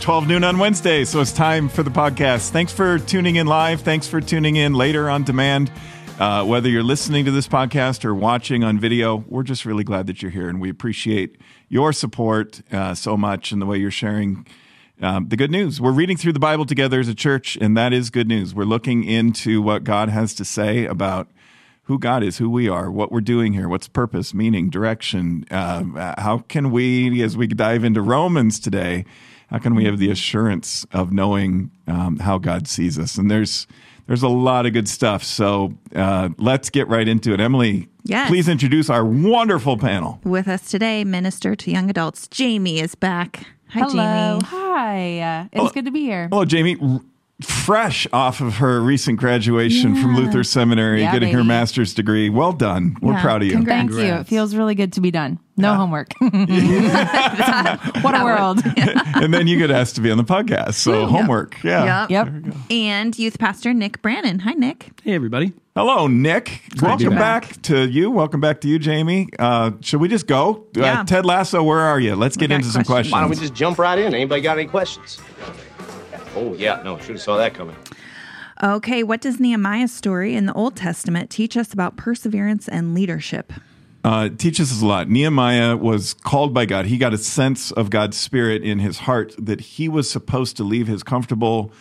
It's 12 noon on Wednesday, so it's time for the podcast. Thanks for tuning in live. Thanks for tuning in later on demand. Uh, whether you're listening to this podcast or watching on video, we're just really glad that you're here, and we appreciate your support uh, so much and the way you're sharing um, the good news. We're reading through the Bible together as a church, and that is good news. We're looking into what God has to say about who God is, who we are, what we're doing here, what's purpose, meaning, direction. Uh, how can we, as we dive into Romans today, how can we have the assurance of knowing um, how God sees us? And there's there's a lot of good stuff. So uh, let's get right into it. Emily, Yes. please introduce our wonderful panel. With us today, Minister to Young Adults, Jamie is back. Hi, Hello. Jamie. Hi. Uh, it's good to be here. Hello, Jamie. R- Fresh off of her recent graduation from Luther Seminary, Yeah, getting her master's degree. Well done. We're Yeah. proud of you. Congrats. Thank you. It feels really good to be done. No homework. what a world. and then you get asked to be on the podcast. So homework. Yeah. Yep. Yep. And youth pastor Nick Brannen. Hi, Nick. Hey, everybody. Hello, Nick. to Welcome back. back. to you. Welcome back to you, Jamie. Uh, should we just go? Yeah. Uh, Ted Lasso, where are you? Let's get got into some questions. questions. Why don't we just jump right in? Anybody got any questions? Oh yeah, no, should have saw that coming. Okay, what does Nehemiah's story in the Old Testament teach us about perseverance and leadership? uh, teaches us a lot. Nehemiah was called by God. He got a sense of God's spirit in his heart that he was supposed to leave his comfortable,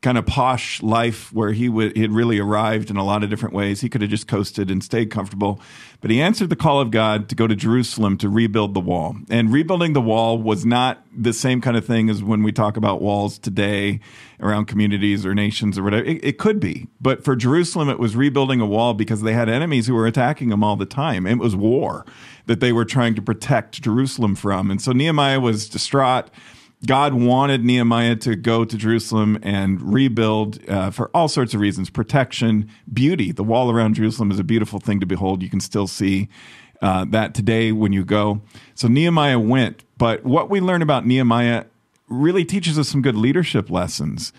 kind of posh life where he would, he had really arrived in a lot of different ways. He could have just coasted and stayed comfortable, but he answered the call of God to go to Jerusalem to rebuild the wall. And rebuilding the wall was not the same kind of thing as when we talk about walls today around communities or nations or whatever. It, it could be, but for Jerusalem, it was rebuilding a wall because they had enemies who were attacking them all the time. It was war that they were trying to protect Jerusalem from. And so Nehemiah was distraught. God wanted Nehemiah to go to Jerusalem and rebuild uh, for all sorts of reasons protection, beauty. The wall around Jerusalem is a beautiful thing to behold. You can still see uh, that today when you go. So Nehemiah went. But what we learn about Nehemiah really teaches us some good leadership lessons.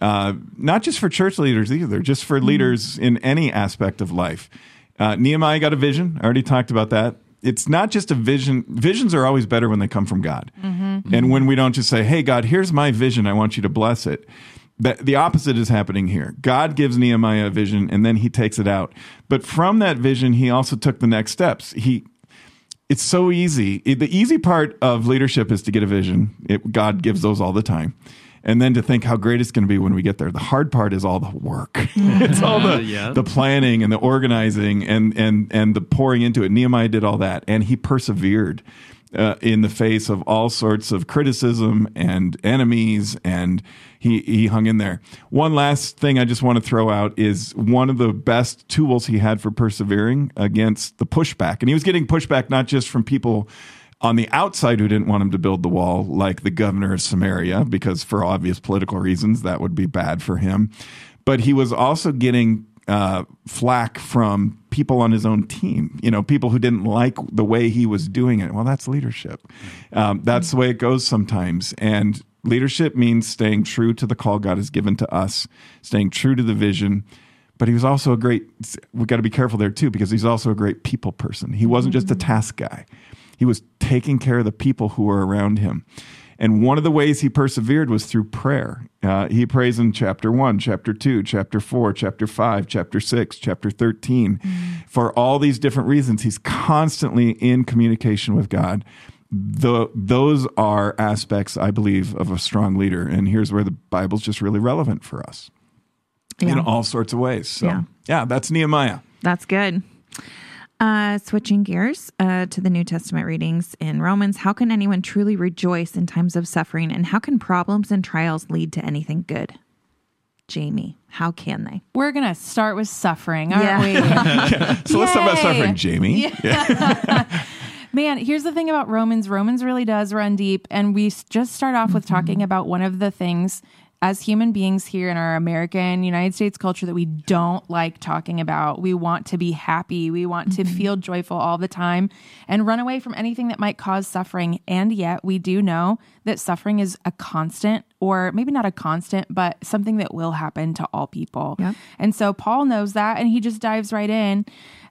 Uh, not just for church leaders either, just for leaders in any aspect of life. Uh, Nehemiah got a vision. I already talked about that. It's not just a vision. Visions are always better when they come from God. Mm-hmm. And when we don't just say, hey, God, here's my vision, I want you to bless it. The, the opposite is happening here. God gives Nehemiah a vision and then he takes it out. But from that vision, he also took the next steps. He it's so easy. The easy part of leadership is to get a vision. It, God gives those all the time. And then to think how great it's going to be when we get there. The hard part is all the work. it's all the, Yeah. the planning and the organizing and, and, and the pouring into it. Nehemiah did all that and he persevered uh, in the face of all sorts of criticism and enemies and he, he hung in there. One last thing I just want to throw out is one of the best tools he had for persevering against the pushback. And he was getting pushback not just from people on the outside who didn't want him to build the wall, like the governor of Samaria, because for obvious political reasons that would be bad for him. But he was also getting uh, flack from people on his own team, you know, people who didn't like the way he was doing it. Well, that's leadership. Um, that's the way it goes sometimes. And leadership means staying true to the call God has given to us, staying true to the vision. But he was also a great, we got to be careful there too, because he's also a great people person. He wasn't just a task guy, he was taking care of the people who were around him. And one of the ways he persevered was through prayer. Uh, he prays in chapter one, chapter two, chapter four, chapter five, chapter six, chapter 13. For all these different reasons, he's constantly in communication with God. The, those are aspects, I believe, of a strong leader. And here's where the Bible's just really relevant for us in all sorts of ways. So, Yeah. yeah, that's Nehemiah. That's good. Uh, switching gears uh, to the New Testament readings in Romans, how can anyone truly rejoice in times of suffering, and how can problems and trials lead to anything good? Jamie, how can they? We're going to start with suffering, aren't Yeah. we? So let's talk about suffering, Jamie. Yeah, Man, here's the thing about Romans. Romans really does run deep. And we just start off with talking about one of the things as human beings here in our American United States culture that we don't like talking about. We want to be happy. We want to mm-hmm. feel joyful all the time and run away from anything that might cause suffering. And yet we do know that suffering is a constant or maybe not a constant, but something that will happen to all people. And so Paul knows that and he just dives right in.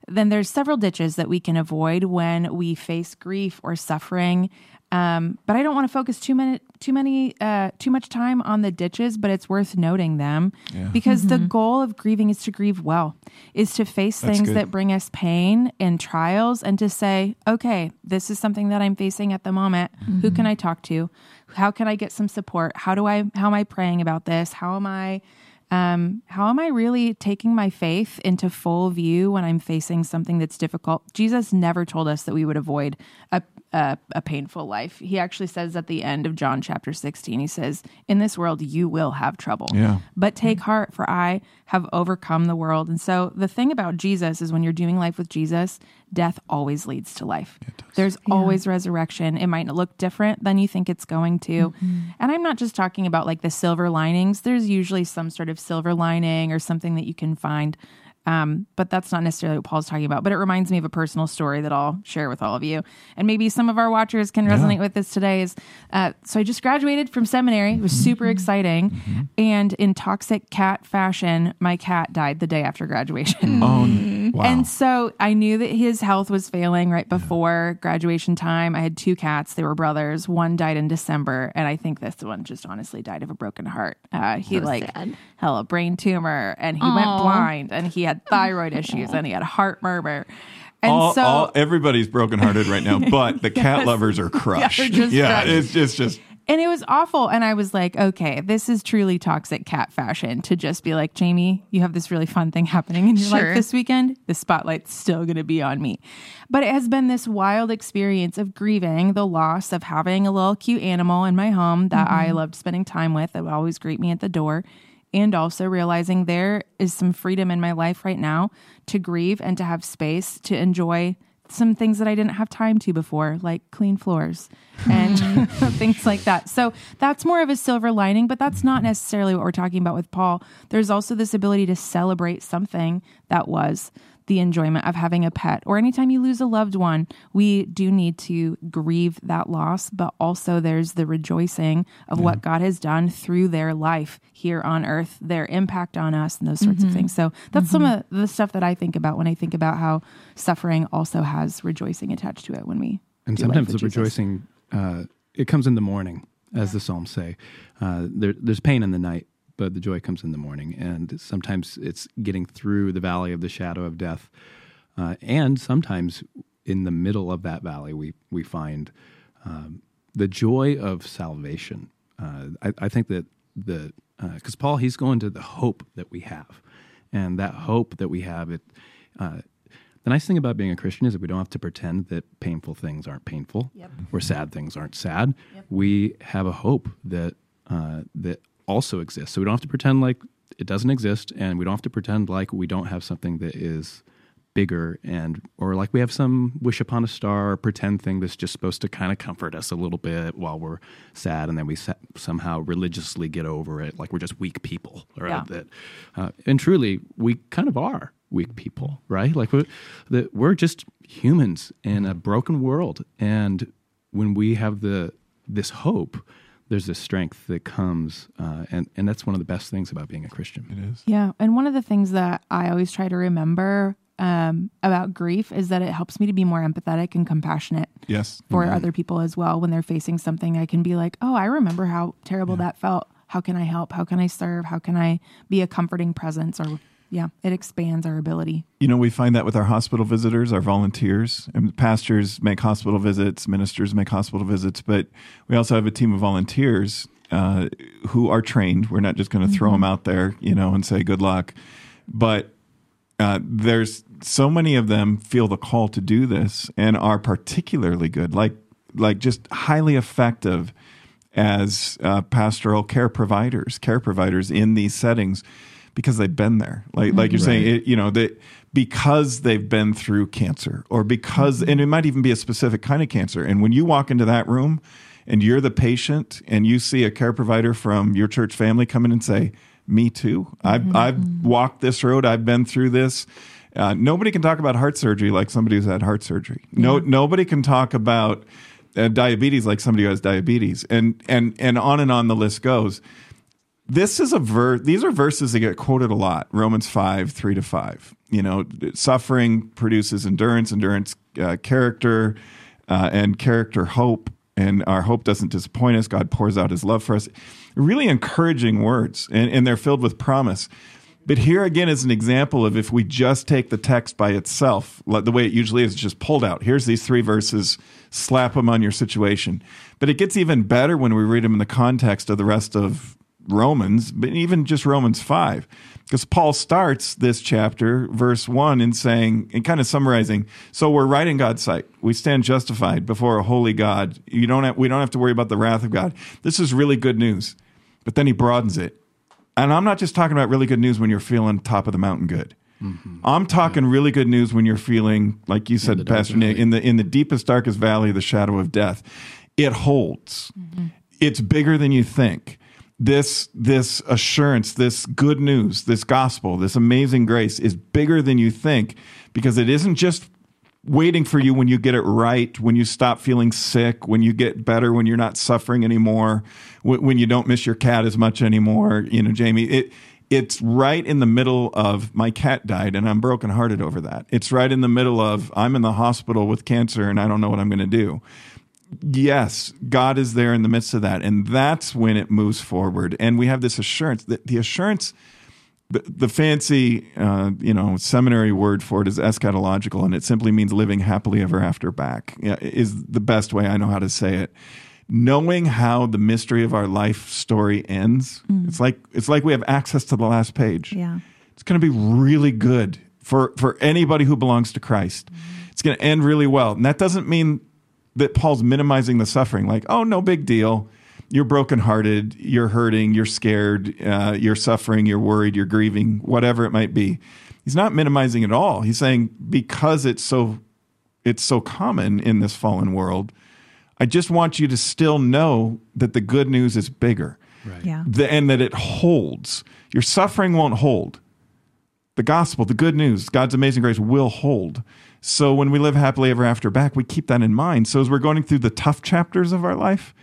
Then there's several ditches that we can avoid when we face grief or suffering. Um, but I don't want to focus too many, too many, uh, too much time on the ditches. But it's worth noting them because the goal of grieving is to grieve well, is to face That's things good. that bring us pain and trials, and to say, okay, this is something that I'm facing at the moment. Who can I talk to? How can I get some support? How do I? How am I praying about this? How am I? um, how am I really taking my faith into full view when I'm facing something that's difficult? Jesus never told us that we would avoid a, a, a painful life. He actually says at the end of John chapter 16, he says, In this world, you will have trouble. Yeah. But take heart, for I have overcome the world. And so the thing about Jesus is when you're doing life with Jesus, death always leads to life. There's always resurrection. It might look different than you think it's going to. Mm-hmm. And I'm not just talking about like the silver linings. There's usually some sort of silver lining or something that you can find. Um, but that's not necessarily what Paul's talking about. But it reminds me of a personal story that I'll share with all of you. And maybe some of our watchers can resonate with this today. Is uh, so I just graduated from seminary. It was super exciting. And in toxic cat fashion, my cat died the day after graduation. Oh, wow. And so I knew that his health was failing right before graduation time. I had two cats, they were brothers. One died in December, and I think this one just honestly died of a broken heart. Uh, he like sad. Had a brain tumor and he went blind and he had thyroid issues and he had heart murmur. And all, so all, everybody's brokenhearted right now, but the cat lovers are crushed. they're yeah, crushed. it's just just And it was awful. And I was like, okay, this is truly toxic cat fashion to just be like, Jamie, you have this really fun thing happening in your Sure. life this weekend. The spotlight's still going to be on me. But it has been this wild experience of grieving the loss of having a little cute animal in my home that mm-hmm. I loved spending time with that would always greet me at the door. And also realizing there is some freedom in my life right now to grieve and to have space to enjoy some things that I didn't have time to before, like clean floors and things like that. So that's more of a silver lining, but that's not necessarily what we're talking about with Paul. There's also this ability to celebrate something that was the enjoyment of having a pet, or anytime you lose a loved one, we do need to grieve that loss, but also there's the rejoicing of what God has done through their life here on earth, their impact on us, and those sorts of things. So that's some of the stuff that I think about when I think about how suffering also has rejoicing attached to it when we And sometimes the rejoicing, uh, it comes in the morning, as the Psalms say. Uh, there, there's pain in the night, but the joy comes in the morning. And sometimes it's getting through the valley of the shadow of death. Uh, and sometimes in the middle of that valley, we, we find um, the joy of salvation. Uh, I, I think that the, because Paul, he's going to the hope that we have. And that hope that we have, it, uh, the nice thing about being a Christian is that we don't have to pretend that painful things aren't painful or sad things aren't sad. We have a hope that uh, that also exists. So we don't have to pretend like it doesn't exist, and we don't have to pretend like we don't have something that is bigger and or like we have some wish upon a star or pretend thing that's just supposed to kind of comfort us a little bit while we're sad and then we somehow religiously get over it like we're just weak people or Yeah. that uh, and truly we kind of are weak people right like we're, that we're just humans in a broken world and when we have the this hope there's this strength that comes uh, and and that's one of the best things about being a christian it is. Yeah. And one of the things that I always try to remember um, about grief is that it helps me to be more empathetic and compassionate Yes. for other people as well. When they're facing something, I can be like, oh, I remember how terrible that felt. How can I help? How can I serve? How can I be a comforting presence? Or, yeah, it expands our ability. You know, we find that with our hospital visitors, our volunteers, and pastors make hospital visits, ministers make hospital visits, but we also have a team of volunteers uh, who are trained. We're not just going to throw them out there, you know, and say good luck. But uh, there's so many of them feel the call to do this and are particularly good, like like just highly effective as uh, pastoral care providers, care providers in these settings because they've been there. Like like you're saying, it, you know that because they've been through cancer or because and it might even be a specific kind of cancer. And when you walk into that room and you're the patient and you see a care provider from your church family come in and say, "Me too. I've I've walked this road. I've been through this." Uh, nobody can talk about heart surgery like somebody who's had heart surgery. No, nobody can talk about uh, diabetes like somebody who has diabetes, and and and on and on the list goes. This is a ver. These are verses that get quoted a lot. Romans five three to five. You know, suffering produces endurance, endurance uh, character, uh, and character hope. and our hope doesn't disappoint us. God pours out his love for us. Really encouraging words, and, and they're filled with promise. But here again is an example of if we just take the text by itself, the way it usually is, just pulled out. Here's these three verses, slap them on your situation. But it gets even better when we read them in the context of the rest of Romans, but even just Romans 5. Because Paul starts this chapter, verse 1, in saying, and kind of summarizing, so we're right in God's sight. We stand justified before a holy God. You don't have, we don't have to worry about the wrath of God. This is really good news. But then he broadens it. And I'm not just talking about really good news when you're feeling top of the mountain good. Mm-hmm. I'm talking yeah. really good news when you're feeling, like you said, Pastor Nick, in the in the deepest, darkest valley, the shadow of death. It holds. Mm-hmm. It's bigger than you think this this assurance, this good news, this gospel, this amazing grace is bigger than you think because it isn't just waiting for you when you get it right, when you stop feeling sick, when you get better, when you're not suffering anymore, when you don't miss your cat as much anymore, you know, Jamie. It it's right in the middle of my cat died and I'm brokenhearted over that. It's right in the middle of I'm in the hospital with cancer and I don't know what I'm going to do yes, God is there in the midst of that. And that's when it moves forward. And we have this assurance that the assurance, the, the fancy, uh, you know, seminary word for it is eschatological, and it simply means living happily ever after back, is the best way I know how to say it. Knowing how the mystery of our life story ends, mm. it's like it's like we have access to the last page. Yeah. It's going to be really good for for anybody who belongs to Christ. Mm. It's going to end really well. And that doesn't mean that Paul's minimizing the suffering, like, oh, no big deal. You're brokenhearted, you're hurting, you're scared, uh, you're suffering, you're worried, you're grieving, whatever it might be. He's not minimizing it all. He's saying because it's so it's so common in this fallen world, I just want you to still know that the good news is bigger. Right. Yeah. The, and that it holds. Your suffering won't hold. The gospel, the good news, God's amazing grace will hold. So when we live happily ever after back, we keep that in mind. So as we're going through the tough chapters of our life,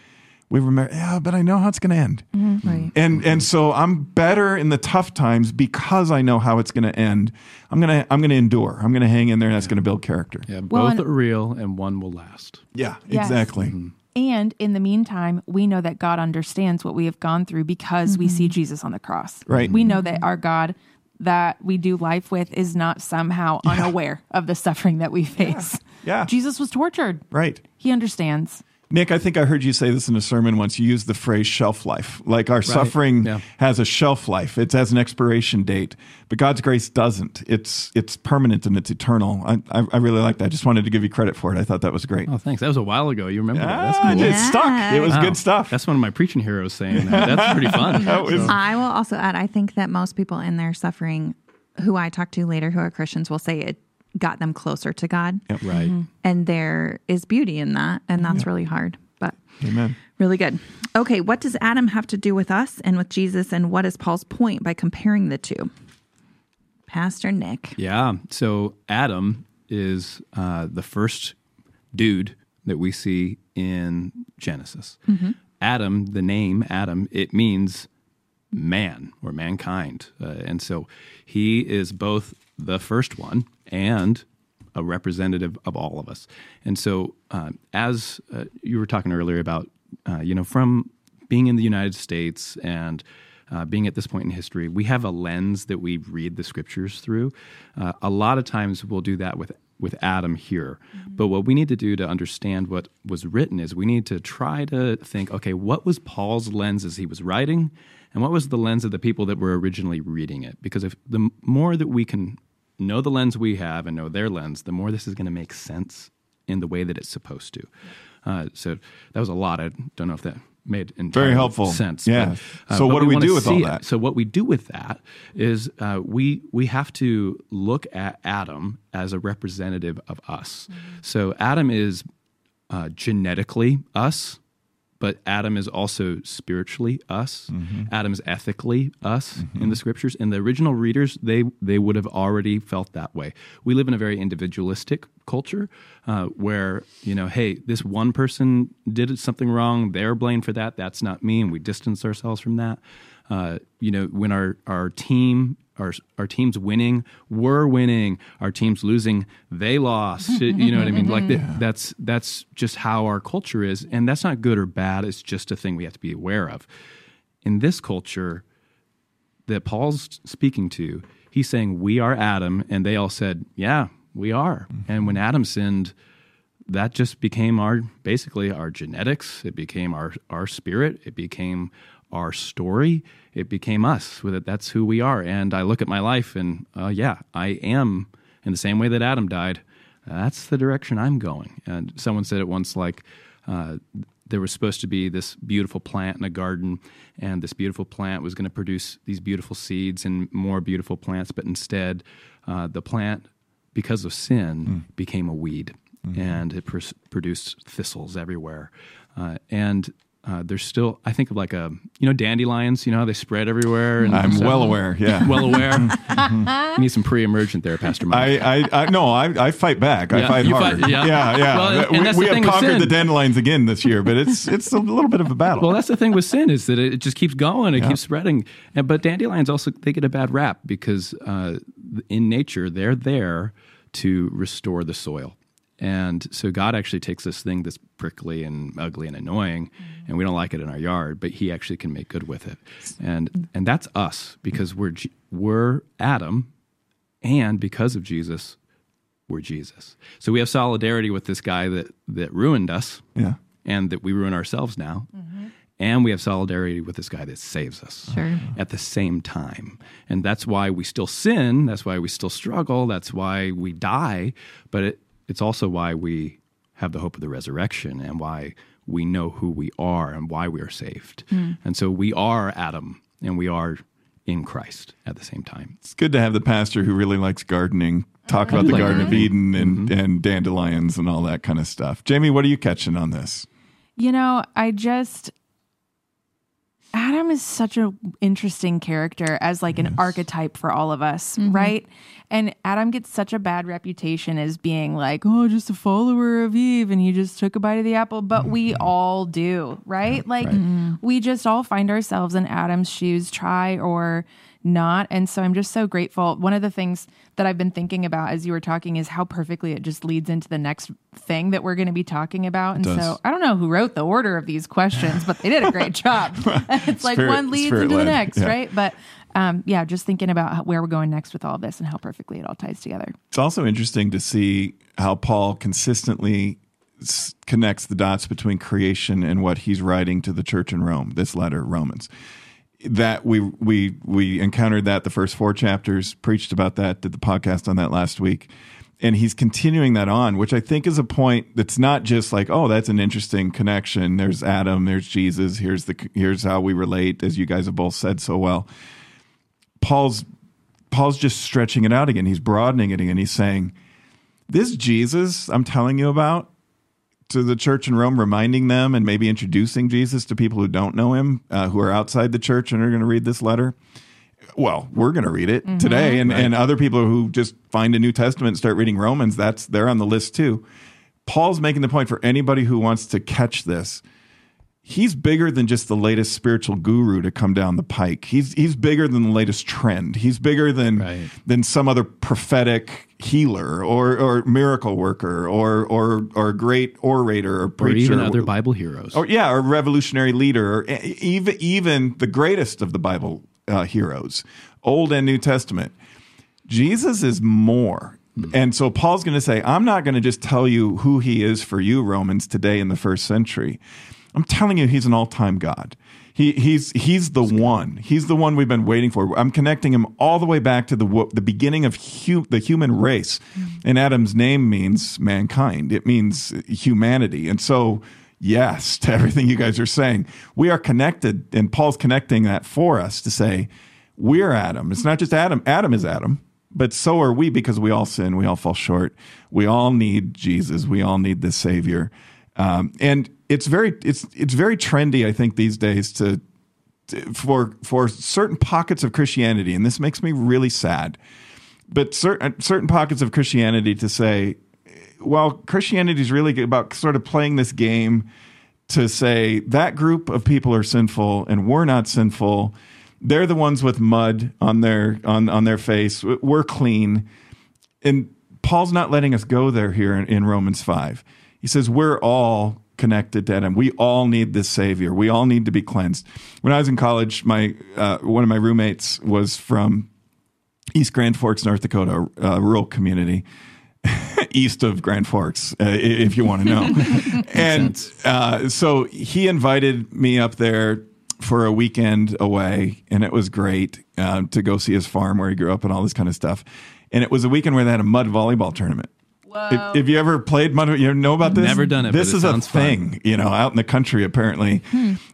we remember, yeah, but I know how it's going to end. Mm-hmm. Right. And and so I'm better in the tough times because I know how it's going to end. I'm gonna I'm gonna endure. I'm gonna hang in there, and that's yeah. going to build character. Yeah, both well, are real, and one will last. Yeah, yes. exactly. Mm-hmm. And in the meantime, we know that God understands what we have gone through because mm-hmm. we see Jesus on the cross. Right. We know that our God that we do life with is not somehow yeah. unaware of the suffering that we face. Yeah. yeah. Jesus was tortured. Right. He understands. Nick, I think I heard you say this in a sermon once. You used the phrase shelf life. Like our right. suffering yeah. has a shelf life. It has an expiration date, but God's grace doesn't. It's it's permanent and it's eternal. I, I, I really like that. I just wanted to give you credit for it. I thought that was great. Oh, thanks. That was a while ago. You remember that? That's ah, cool. It stuck. It was wow. good stuff. That's one of my preaching heroes saying that. That's pretty fun. that was, so. I will also add, I think that most people in their suffering who I talk to later who are Christians will say it got them closer to God. Yep. Right. Mm-hmm. And there is beauty in that. And that's yep. really hard. But Amen. really good. Okay. What does Adam have to do with us and with Jesus? And what is Paul's point by comparing the two? Pastor Nick. Yeah. So Adam is uh, the first dude that we see in Genesis. Mm-hmm. Adam, the name Adam, it means man or mankind. Uh, and so he is both the first one and a representative of all of us. And so, uh, as uh, you were talking earlier about, uh, you know, from being in the United States and uh, being at this point in history, we have a lens that we read the scriptures through. Uh, a lot of times we'll do that with with Adam here. Mm-hmm. But what we need to do to understand what was written is we need to try to think, okay, what was Paul's lens as he was writing? and what was the lens of the people that were originally reading it because if the more that we can know the lens we have and know their lens the more this is going to make sense in the way that it's supposed to. Uh, so that was a lot. I don't know if that made very helpful. sense yeah. but, uh, so what do we, we do with all that it. so what we do with that is uh, we we have to look at adam as a representative of us. Mm-hmm. so adam is uh, genetically us but Adam is also spiritually us. Mm-hmm. Adam is ethically us mm-hmm. in the scriptures. And the original readers, they they would have already felt that way. We live in a very individualistic culture uh, where you know, hey, this one person did something wrong. They're blamed for that. That's not me, and we distance ourselves from that. Uh, you know, when our our team our our team's winning, we're winning. Our team's losing, they lost. you know what I mean? Like that, that's that's just how our culture is, and that's not good or bad. It's just a thing we have to be aware of. In this culture that Paul's speaking to, he's saying we are Adam, and they all said, "Yeah, we are." And when Adam sinned, that just became our basically our genetics. It became our our spirit. It became our story. It became us. With it, that's who we are. And I look at my life, and uh, yeah, I am in the same way that Adam died. That's the direction I'm going. And someone said it once, like. Uh, there was supposed to be this beautiful plant in a garden, and this beautiful plant was going to produce these beautiful seeds and more beautiful plants. But instead, uh, the plant, because of sin, Mm. became a weed, and it pr- produced thistles everywhere. Uh, and uh, there's still, I think of like a, you know, dandelions. You know how they spread everywhere. And I'm stuff? well aware. Yeah. well aware. you need some pre-emergent there, Pastor Mike. I, I, I no, I, I fight back. I fight hard. fight- yeah. yeah, yeah. Well, we we have conquered the dandelions again this year, but it's it's a little bit of a battle. Well, that's the thing with sin is that it just keeps going, it Yeah. keeps spreading. And but dandelions also they get a bad rap because uh, in nature they're there to restore the soil. And so God actually takes this thing that's prickly and ugly and annoying, mm-hmm. and we don't like it in our yard, but He actually can make good with it. And mm. and that's us because we're we're Adam, and because of Jesus, we're Jesus. So we have solidarity with this guy that that ruined us yeah. and that we ruin ourselves now. Mm-hmm. And we have solidarity with this guy that saves us Sure. at the same time. And that's why we still sin. That's why we still struggle. That's why we die. But it, it's also why we have the hope of the resurrection and why we know who we are and why we are saved. Hmm. And so we are Adam and we are in Christ at the same time. It's good to have the pastor who really likes gardening talk about the like Garden of. Eden and, mm-hmm. and dandelions and all that kind of stuff. Jamie, what are you catching on this? You know, I just Adam is such an interesting character as like an archetype for all of us, mm-hmm. right? And Adam gets such a bad reputation as being like, oh, just a follower of Eve and he just took a bite of the apple, but we mm-hmm. all do, right? Like mm-hmm. we just all find ourselves in Adam's shoes, try or not. And so I'm just so grateful. One of the things that I've been thinking about as you were talking is how perfectly it just leads into the next thing that we're going to be talking about. And so I don't know who wrote the order of these questions, but they did a great job. it's like one leads into the next, yeah. right? But um, yeah, just thinking about where we're going next with all this and how perfectly it all ties together. It's also interesting to see how Paul consistently s- connects the dots between creation and what he's writing to the church in Rome, this letter, Romans. That we we we encountered that the first four chapters, preached about that, did the podcast on that last week. And he's continuing that on, which I think is a point that's not just like, oh, that's an interesting connection. There's Adam, there's Jesus, here's the here's how we relate, as you guys have both said so well. Paul's Paul's just stretching it out again. He's broadening it again. He's saying, This Jesus I'm telling you about to the church in Rome, reminding them and maybe introducing Jesus to people who don't know him, uh, who are outside the church and are going to read this letter. Well, we're going to read it today, and, and other people who just find a New Testament and start reading Romans, that's they're on the list too. Paul's making the point for anybody who wants to catch this he's bigger than just the latest spiritual guru to come down the pike. He's he's bigger than the latest trend. He's bigger than Right. than some other prophetic healer or or miracle worker or or or great orator or preacher Or even other Bible heroes. or yeah, or revolutionary leader, or even even the greatest of the Bible uh, heroes, Old and New Testament. Jesus is more. And so Paul's going to say, I'm not going to just tell you who he is for you, Romans, today in the first century. I'm telling you, he's an all time God. He, he's, he's the one. He's the one we've been waiting for. I'm connecting him all the way back to the, the beginning of hu- the human race. And Adam's name means mankind, it means humanity. And so, yes, to everything you guys are saying, we are connected. And Paul's connecting that for us to say, we're Adam. It's not just Adam. Adam is Adam, but so are we because we all sin. We all fall short. We all need Jesus. We all need the Savior. Um, and it's very it's it's very trendy, I think, these days to, to for for certain pockets of Christianity, and this makes me really sad. But certain uh, certain pockets of Christianity to say, well, Christianity is really about sort of playing this game to say that group of people are sinful and we're not sinful they're the ones with mud on their on on their face. We're clean, and Paul's not letting us go there here in, in Romans five. He says we're all connected to him. We all need this savior. We all need to be cleansed. When I was in college, my uh, one of my roommates was from East Grand Forks, North Dakota, a rural community east of Grand Forks, uh, if you want to know. and uh, so he invited me up there for a weekend away, and it was great uh, to go see his farm where he grew up and all this kind of stuff. And it was a weekend where they had a mud volleyball tournament. If, if you ever played mud, you know about this. Never done it, This but it is a sounds fun. thing, you know, out in the country apparently.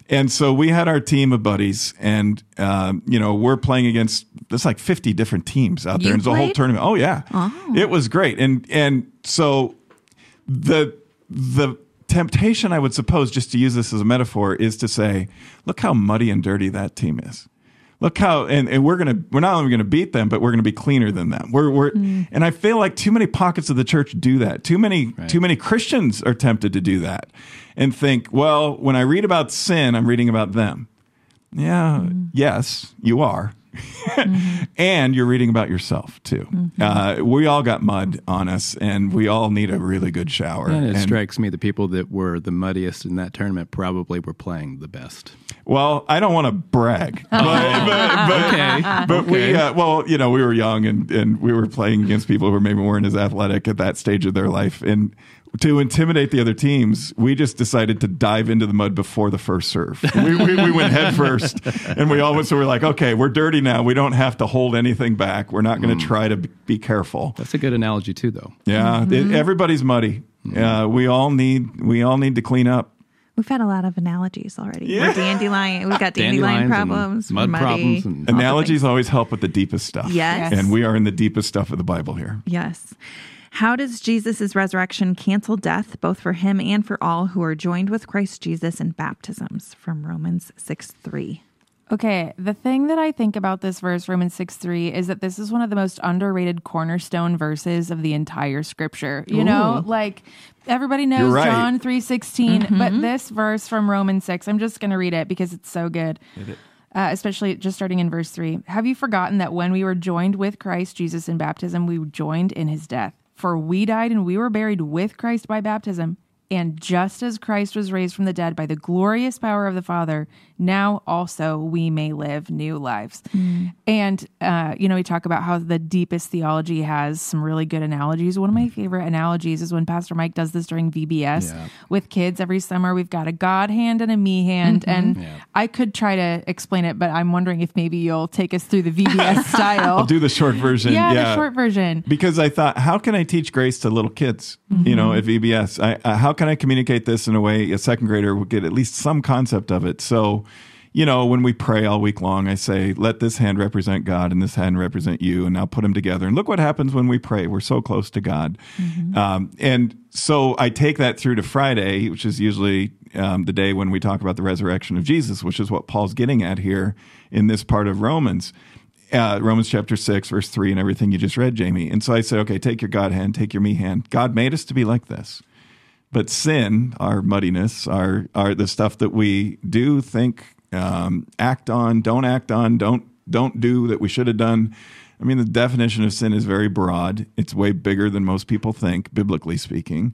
And so we had our team of buddies, and um, you know, we're playing against there's like 50 different teams out there. You and it's a whole tournament. Oh yeah, it was great. And and so the the temptation I would suppose, just to use this as a metaphor, is to say, look how muddy and dirty that team is. Look how and, and we're gonna we're not only gonna beat them, but we're gonna be cleaner than them. We're we're mm. and I feel like too many pockets of the church do that. Too many too many Christians are tempted to do that and think, well, when I read about sin, I'm reading about them. Yeah, mm-hmm. yes, you are. Mm-hmm. and you're reading about yourself too. Mm-hmm. Uh, we all got mud on us, and we all need a really good shower. And it And- strikes me the people that were the muddiest in that tournament probably were playing the best. Well, I don't want to brag, but, but, but, Okay. but we, uh, well, you know, we were young and, and we were playing against people who maybe weren't as athletic at that stage of their life. And to intimidate the other teams, we just decided to dive into the mud before the first serve. We, we, we went head first and we all went, so we're like, okay, we're dirty now. We don't have to hold anything back. We're not Mm. going to try to be careful. That's a good analogy too, though. Yeah. it- everybody's muddy. Uh, we all need, we all need to clean up. We've had a lot of analogies already. Yeah. We're dandelion. We've got dandelion Dandelions and problems, mud muddy, problems and- Analogies always help with the deepest stuff. Yes. And we are in the deepest stuff of the Bible here. Yes. How does Jesus' resurrection cancel death, both for him and for all who are joined with Christ Jesus in baptisms? From Romans 6 3. Okay, the thing that I think about this verse, Romans 6 3, is that this is one of the most underrated cornerstone verses of the entire scripture. You know, like everybody knows right. John three sixteen, but this verse from Romans 6, I'm just going to read it because it's so good. Uh, especially just starting in verse 3. Have you forgotten that when we were joined with Christ Jesus in baptism, we were joined in his death? For we died and we were buried with Christ by baptism. And just as Christ was raised from the dead by the glorious power of the Father, now also we may live new lives. And, uh, you know, we talk about how the deepest theology has some really good analogies. One of my favorite analogies is when Pastor Mike does this during VBS Yeah. with kids every summer. We've got a God hand and a me hand. And I could try to explain it, but I'm wondering if maybe you'll take us through the VBS style. I'll do the short version. yeah, Yeah. the short version. because I thought, how can I teach grace to little kids? You know, at VBS, I, uh, how can I communicate this in a way a second grader would get at least some concept of it? So, you know, when we pray all week long, I say, let this hand represent God and this hand represent you, and now put them together. And look what happens when we pray. We're so close to God. Um, and so I take that through to Friday, which is usually um, the day when we talk about the resurrection of Jesus, which is what Paul's getting at here in this part of Romans uh, Romans chapter 6, verse 3, and everything you just read, Jamie. And so I said, okay, take your God hand, take your me hand. God made us to be like this. But sin, our muddiness, our, our the stuff that we do, think, um, act on, don't act on, don't don't do that we should have done. I mean, the definition of sin is very broad. It's way bigger than most people think, biblically speaking.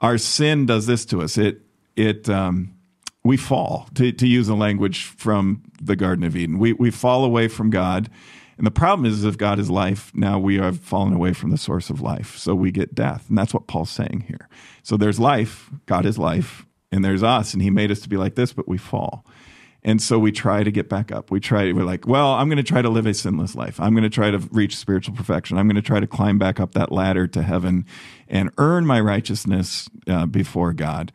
Our sin does this to us. It it um, we fall to, to use a language from the Garden of Eden. We we fall away from God, and the problem is, if God is life, now we have fallen away from the source of life, so we get death, and that's what Paul's saying here. So there's life, God is life, and there's us, and He made us to be like this, but we fall. And so we try to get back up. We try, we're like, well, I'm going to try to live a sinless life. I'm going to try to reach spiritual perfection. I'm going to try to climb back up that ladder to heaven and earn my righteousness uh, before God.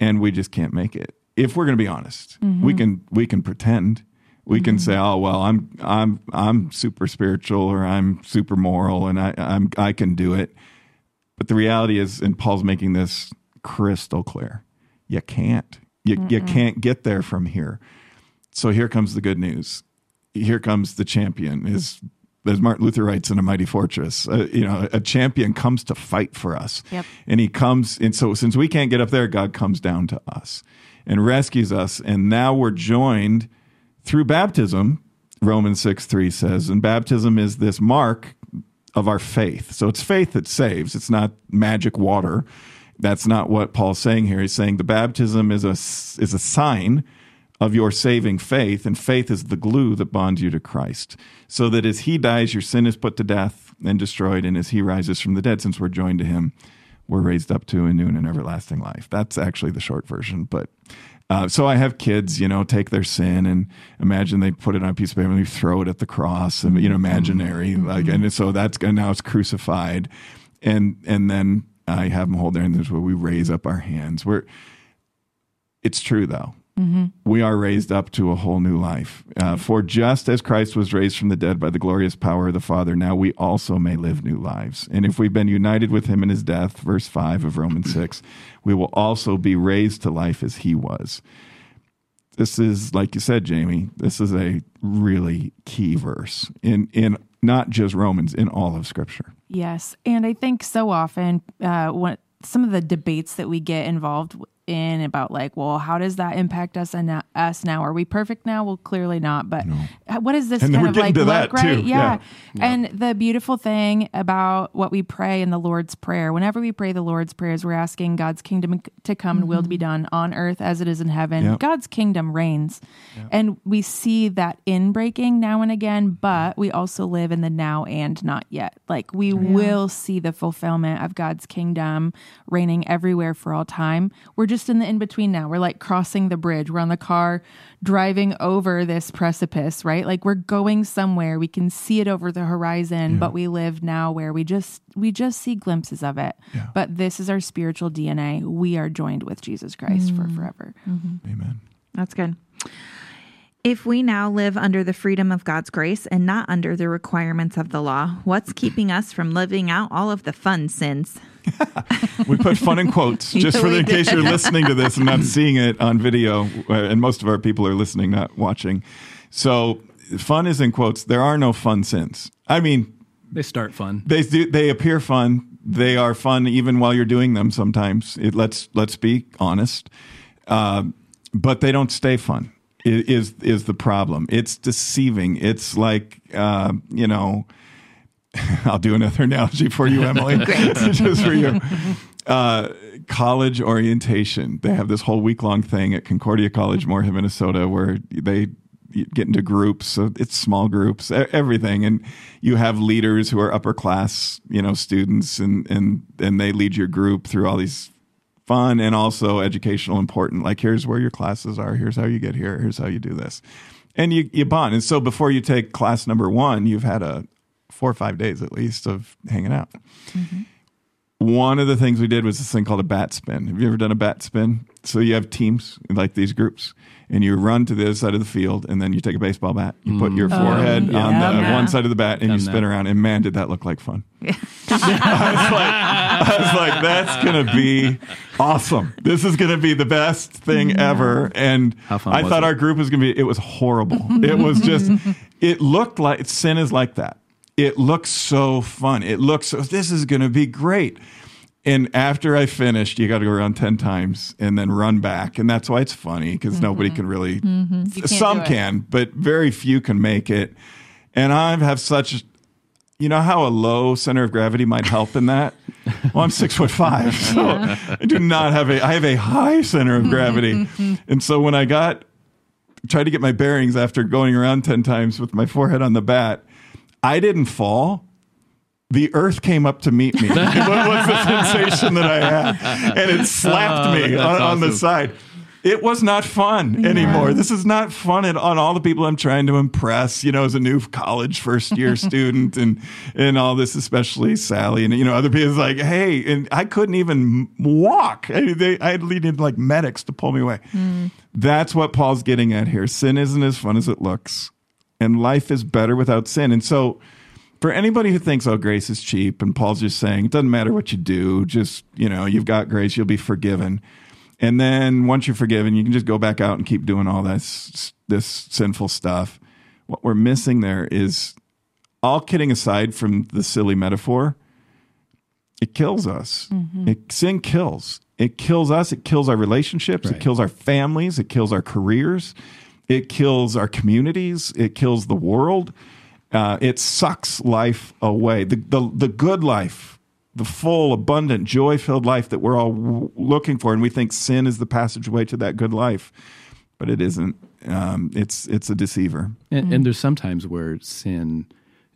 And we just can't make it. If we're going to be honest, we can we can pretend. We can say, "Oh well, I'm I'm I'm super spiritual or I'm super moral and I I'm I can do it." But the reality is, and Paul's making this crystal clear, you can't. You you can't get there from here. So here comes the good news. Here comes the champion. Is as Martin Luther writes in A Mighty Fortress, uh, you know, a champion comes to fight for us. Yep. And he comes, and so since we can't get up there, God comes down to us and rescues us. And now we're joined through baptism Romans 6 3 says, and baptism is this mark of our faith. So it's faith that saves, it's not magic water. That's not what Paul's saying here. He's saying the baptism is a, is a sign of your saving faith, and faith is the glue that bonds you to Christ. So that as he dies, your sin is put to death and destroyed, and as he rises from the dead, since we're joined to him, we're raised up to a new and everlasting life. That's actually the short version. But uh, so I have kids, you know, take their sin and imagine they put it on a piece of paper and they throw it at the cross, and you know, imaginary, like, and so that's and now it's crucified, and and then I have them hold their hands where we raise up our hands. We're it's true though. We are raised up to a whole new life. Uh, for just as Christ was raised from the dead by the glorious power of the Father, now we also may live new lives. And if we've been united with him in his death, verse 5 of Romans 6, we will also be raised to life as he was. This is, like you said, Jamie, this is a really key verse in, in not just Romans, in all of Scripture. Yes, and I think so often uh, what some of the debates that we get involved in about like, well, how does that impact us and now- us now? Are we perfect now? Well, clearly not. But uh, what is this And kind we're of like to look that, right? too. Yeah. Yeah. And the beautiful thing about what we pray in the Lord's prayer, whenever we pray the Lord's prayers, we're asking God's kingdom to come and will to be done on earth as it is in heaven. Yep. God's kingdom reigns, and we see that in breaking now and again. But we also live in the now and not yet. Like we will see the fulfillment of God's kingdom reigning everywhere for all time. We're just in the in between now. We're like crossing the bridge. We're on the car driving over this precipice, right? Like we're going somewhere. We can see it over the horizon, but we live now where we just we just see glimpses of it. But this is our spiritual DNA. We are joined with Jesus Christ for mm. forever. Mm-hmm. Amen. That's good. If we now live under the freedom of God's grace and not under the requirements of the law, what's keeping us from living out all of the fun sins? We put fun in quotes just for the, in case you're listening to this and not seeing it on video, uh, and most of our people are listening, not watching. So, fun is in quotes. There are no fun sins. I mean, They start fun. they do, they appear fun. They are fun even while you're doing them. Sometimes it, let's let's be honest, uh, but they don't stay fun. Is is the problem? It's deceiving. It's like uh, you know. I'll do another analogy for you, Emily, just for you. Uh, college orientation. They have this whole week long thing at Concordia College, Moorhead, Minnesota, where they get into groups. So it's small groups, everything, and you have leaders who are upper class, you know, students, and and and they lead your group through all these fun and also educational, important. Like here's where your classes are. Here's how you get here. Here's how you do this, and you you bond. And so before you take class number one, you've had a four or five days at least of hanging out. Mm-hmm. One of the things we did was this thing called a bat spin. Have you ever done a bat spin? So you have teams like these groups, and you run to the other side of the field, and then you take a baseball bat, you put your mm. forehead oh, yeah. on the Yeah. Uh, one side of the bat, and you spin around. And man, did that look like fun! I was like, I was like, that's gonna be awesome. This is gonna be the best thing ever. And How fun I was thought it? our group was gonna be. It was horrible. it was just. It looked like sin is like that. It looks so fun. It looks so. This is gonna be great. And after I finished, you got to go around 10 times and then run back. And that's why it's funny because nobody can really, can't some can, but very few can make it. And I have such, you know, how a low center of gravity might help in that? Well, I'm six foot five. So I do not have a, I have a high center of gravity. and so when I got, tried to get my bearings after going around 10 times with my forehead on the bat, I didn't fall the earth came up to meet me. what was the sensation that I had? And it slapped Oh, me that's on, on the side. It was not fun anymore. This is not fun at, on all the people I'm trying to impress, you know, as a new college first year student and, and all this, especially Sally and, you know, other people like, Hey, and I couldn't even walk. I, they, I needed like medics to pull me away. Hmm. That's what Paul's getting at here. Sin isn't as fun as it looks and life is better without sin. And so, for anybody who thinks, oh, grace is cheap, and Paul's just saying, it doesn't matter what you do, just, you know, you've got grace, you'll be forgiven. And then once you're forgiven, you can just go back out and keep doing all this, this sinful stuff. What we're missing there is, all kidding aside from the silly metaphor, it kills us. Mm-hmm. It, sin kills. It kills us. It kills our relationships. It kills our families. It kills our careers. It kills our communities. It kills the world. Uh, it sucks life away. The, the, the good life, the full, abundant, joy filled life that we're all w- looking for. And we think sin is the passageway to that good life, but it isn't. Um, it's, it's a deceiver. And, and there's sometimes where sin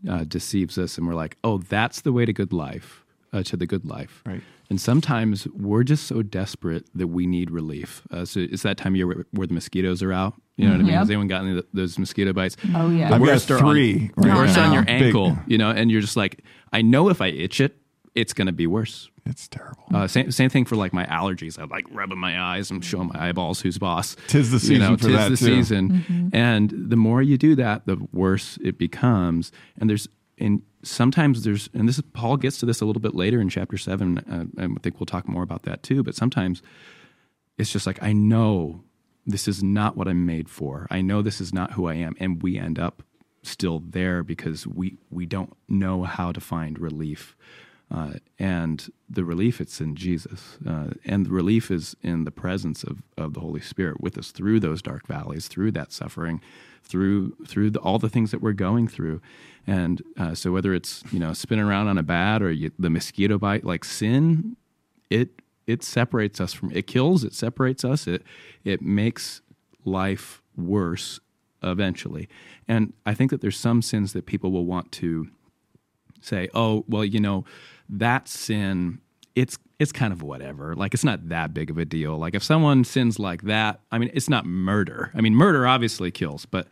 uh, deceives us, and we're like, "Oh, that's the way to good life, uh, to the good life." Right. And sometimes we're just so desperate that we need relief. Uh, so it's that time of year where, where the mosquitoes are out. You know what I mean? Yep. Has anyone gotten any of those mosquito bites? Oh, yeah. The I've got worst are three On, right worst now. on your Big- ankle. You know, and you're just like, I know if I itch it, it's going to be worse. It's terrible. Uh, same same thing for like my allergies. I like rubbing my eyes and showing my eyeballs who's boss. Tis the You know, season for tis that, the too. season, and the more you do that, the worse it becomes. And there's and sometimes there's and this is Paul gets to this a little bit later in chapter seven. Uh, I think we'll talk more about that too. But sometimes it's just like I know this is not what I'm made for. I know this is not who I am, and we end up still there because we we don't know how to find relief. Uh, and the relief it's in Jesus, uh, and the relief is in the presence of, of the Holy Spirit with us through those dark valleys, through that suffering, through through the, all the things that we're going through. And uh, so whether it's you know spinning around on a bat or you, the mosquito bite, like sin, it it separates us from it kills, it separates us, it it makes life worse eventually. And I think that there's some sins that people will want to say, "Oh, well, you know, that sin it's it's kind of whatever. Like it's not that big of a deal. Like if someone sins like that, I mean, it's not murder. I mean, murder obviously kills, but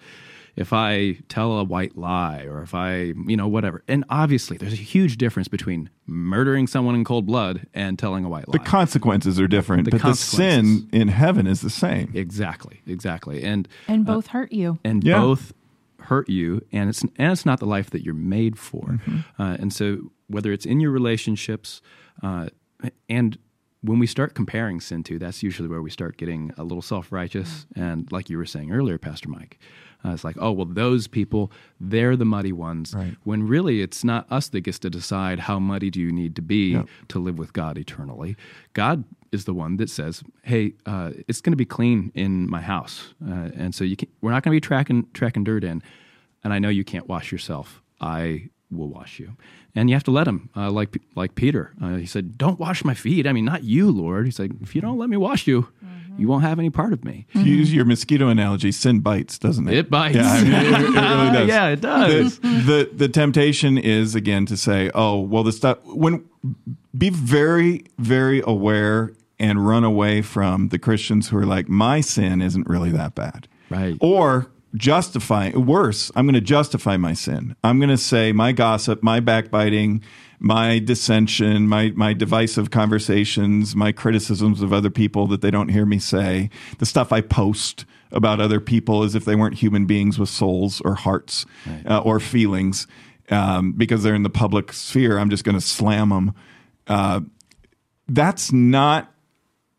if I tell a white lie or if I, you know, whatever. And obviously, there's a huge difference between murdering someone in cold blood and telling a white lie. The consequences are different, The but the sin in heaven is the same. exactly, exactly. And And both hurt you. and Yeah. both hurt you and it's and it's not the life that you're made for uh, and so whether it's in your relationships uh, and when we start comparing sin to that's usually where we start getting a little self-righteous and like you were saying earlier pastor mike uh, it's like oh well those people they're the muddy ones Right. when really it's not us that gets to decide how muddy do you need to be Yep. to live with god eternally god is the one that says, "Hey, uh, it's going to be clean in my house," uh, and so you can, we're not going to be tracking tracking dirt in. And I know you can't wash yourself. I will wash you, and you have to let him. Uh, like like Peter, uh, he said, "Don't wash my feet." I mean, not you, Lord. He's like, "If you don't let me wash you, you won't have any part of me." To use your mosquito analogy, sin bites, doesn't it? It bites. Yeah, I mean, it, it really does. yeah, it does. the, the the temptation is again to say, oh, well, the stuff when be very very aware and run away from the Christians who are like, my sin isn't really that bad, Right. Or justify worse. I'm going to justify my sin. I'm going to say my gossip, my backbiting. My dissension, my my divisive conversations, my criticisms of other people that they don't hear me say, the stuff I post about other people as if they weren't human beings with souls or hearts uh, or feelings, um, because they're in the public sphere. I'm just going to slam them. Uh, that's not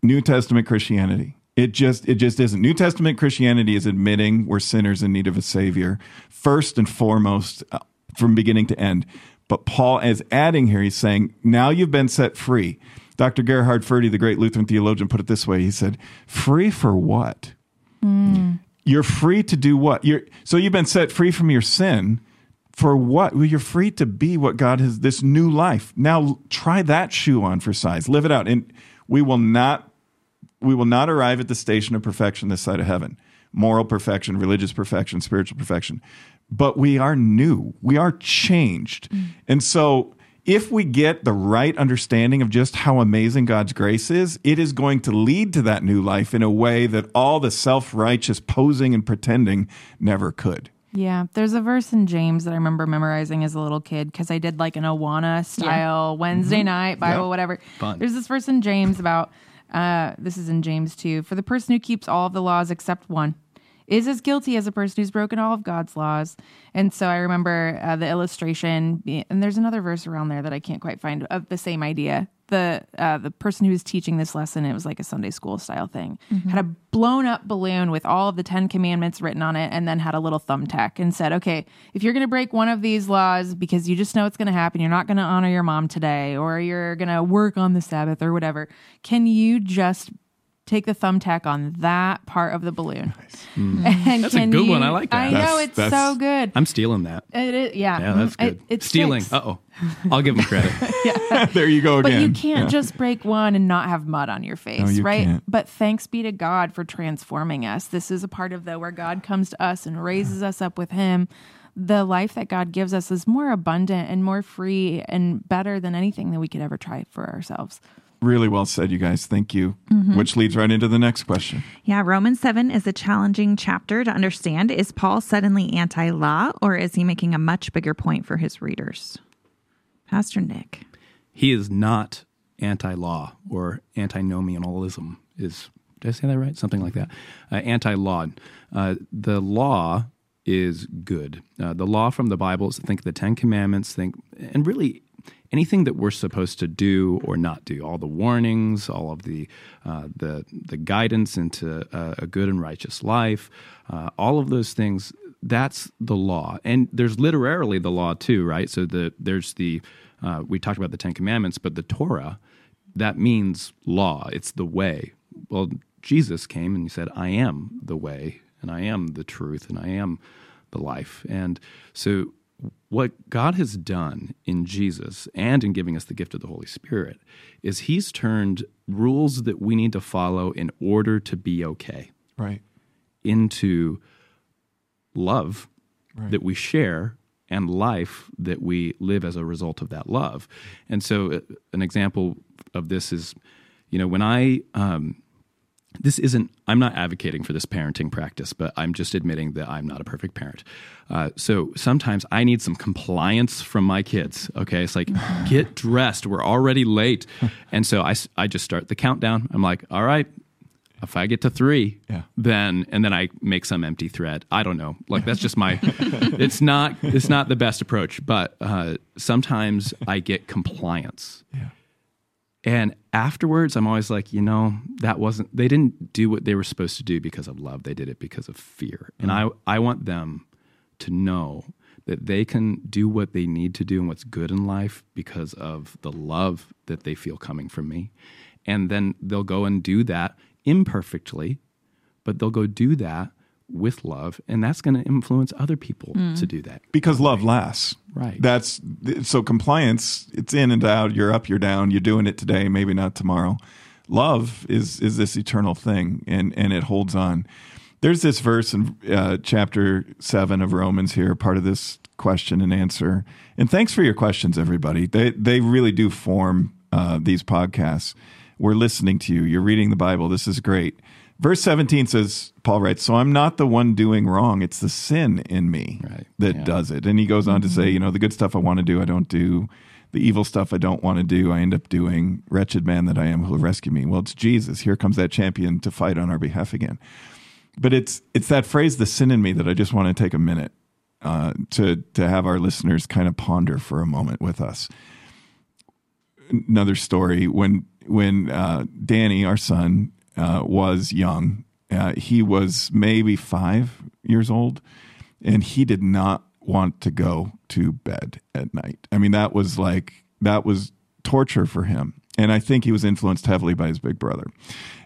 New Testament Christianity. It just it just isn't. New Testament Christianity is admitting we're sinners in need of a savior first and foremost uh, from beginning to end. But Paul is adding here he's saying now you've been set free. Dr. Gerhard Forde, the great Lutheran theologian, put it this way. He said, "Free for what? You're free to do what? You're so you've been set free from your sin." For what? Well, you're free to be what God has, this new life. Now try that shoe on for size. Live it out. And we will not we will not arrive at the station of perfection this side of heaven moral perfection religious perfection spiritual perfection but we are new we are changed mm. and so if we get the right understanding of just how amazing God's grace is, it is going to lead to that new life in a way that all the self righteous posing and pretending never could. Yeah, there's a verse in James that I remember memorizing as a little kid because I did like an Awana style Wednesday mm-hmm. night Bible, Yeah. whatever. Fun. There's this verse in James about uh, this is in James 2 for the person who keeps all of the laws except one is as guilty as a person who's broken all of God's laws. And so I remember uh, the illustration, and there's another verse around there that I can't quite find of the same idea. The uh, the person who was teaching this lesson, it was like a Sunday school style thing, had a blown up balloon with all of the Ten Commandments written on it, and then had a little thumbtack and said, "Okay, if you're going to break one of these laws because you just know it's going to happen, you're not going to honor your mom today, or you're going to work on the Sabbath or whatever, can you just take the thumbtack on that part of the balloon. And That's a can good you- one. I like that. I know it's so good. I'm stealing that. It is, yeah. Yeah, that's good. It, it Stealing. Uh oh. I'll give him credit. there you go But again. you can't Yeah. just break one and not have mud on your face, you right? can't. But thanks be to God for transforming us. This is a part of the where God comes to us and raises us up with Him. The life that God gives us is more abundant and more free and better than anything that we could ever try for ourselves. Really well said, you guys. Thank you. Mm-hmm. Which leads right into the next question. Yeah, Romans 7 is a challenging chapter to understand. Is Paul suddenly anti law, or is he making a much bigger point for his readers? Pastor Nick. he is not anti-law or antinomianism. Is did I say that right? Something like that. Uh, anti-law. Uh, the law is good. Uh, the law from the Bible is think the Ten Commandments. Think and really anything that we're supposed to do or not do. All the warnings, all of the uh, the the guidance into a, a good and righteous life. Uh, all of those things. That's the law, and there's literally the law too, right? So the there's the uh, we talked about the Ten Commandments, but the Torah, that means law. It's the way. Well, Jesus came and he said, I am the way, and I am the truth, and I am the life. And so, what God has done in Jesus and in giving us the gift of the Holy Spirit is he's turned rules that we need to follow in order to be okay Right. into love that we share and life that we live as a result of that love. And so, uh, an example of this is, you know, when I, um, this isn't, I'm not advocating for this parenting practice, but I'm just admitting that I'm not a perfect parent. Uh, so sometimes I need some compliance from my kids. Okay. It's like, get dressed. We're already late. And so I, I just start the countdown. I'm like, all right, if I get to three, Yeah. then and then I make some empty thread. I don't know. Like that's just my. it's not. It's not the best approach, but uh, sometimes I get compliance. Yeah. And afterwards, I'm always like, you know, that wasn't. They didn't do what they were supposed to do because of love. They did it because of fear. And mm. I, I want them to know that they can do what they need to do and what's good in life because of the love that they feel coming from me. And then they'll go and do that imperfectly, but they'll go do that with love. And that's going to influence other people to do that. Because love lasts. Right. That's so compliance, it's in and out, you're up, you're down, you're doing it today, maybe not tomorrow. Love is is this eternal thing and and it holds on. There's this verse in uh, chapter 7 of Romans here, part of this question and answer. And thanks for your questions everybody. They they really do form uh, these podcasts. We're listening to you. You're reading the Bible. This is great. Verse 17 says, Paul writes, So I'm not the one doing wrong. It's the sin in me Right. that Yeah. does it. And he goes on to say, you know, the good stuff I want to do, I don't do. The evil stuff I don't want to do, I end up doing. Wretched man that I am, who'll rescue me. Well, it's Jesus. Here comes that champion to fight on our behalf again. But it's it's that phrase, the sin in me, that I just want to take a minute uh, to to have our listeners kind of ponder for a moment with us. Another story when when uh, Danny, our son, uh, was young, uh, he was maybe five years old, and he did not want to go to bed at night. I mean, that was like that was torture for him. And I think he was influenced heavily by his big brother.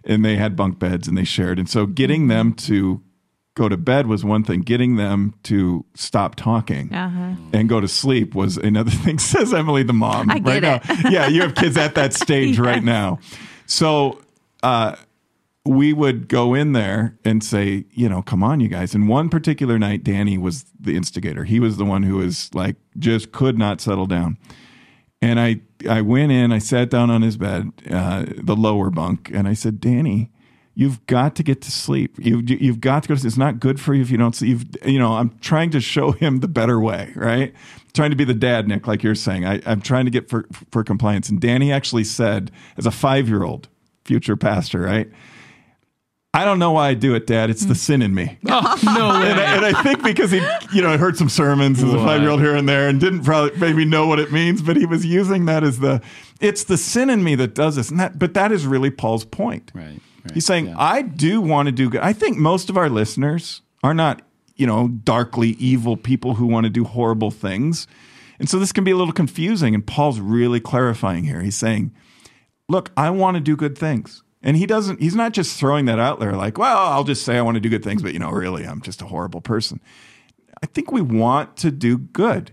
And they had bunk beds and they shared. And so getting them to go to bed was one thing, getting them to stop talking Uh-huh. and go to sleep was another thing, says Emily, the mom. I right now. Yeah, you have kids at that stage right now. So uh, we would go in there and say, you know, come on, you guys. And one particular night, Danny was the instigator. He was the one who was like, just could not settle down. And I, I went in, I sat down on his bed, uh, the lower bunk, and I said, Danny, you've got to get to sleep. You, you've got to go to sleep. It's not good for you if you don't sleep. You've, you know, I'm trying to show him the better way, right? trying to be the dad, Nick, like you're saying. I, I'm trying to get for, for compliance. And Danny actually said, as a five year old, future pastor, right? I don't know why I do it, Dad. It's the mm. sin in me. Oh, no way. And I, and I think because he, you know, I heard some sermons as a What? five year old here and there and didn't probably maybe know what it means, but he was using that as the, it's the sin in me that does this. And that, but that is really Paul's point. Right, right, He's saying, yeah. I do want to do good. I think most of our listeners are not, you know, darkly evil people who want to do horrible things. And so this can be a little confusing. And Paul's really clarifying here. He's saying, look, I want to do good things. And he doesn't, he's not just throwing that out there like, well, I'll just say I want to do good things, but you know, really, I'm just a horrible person. I think we want to do good.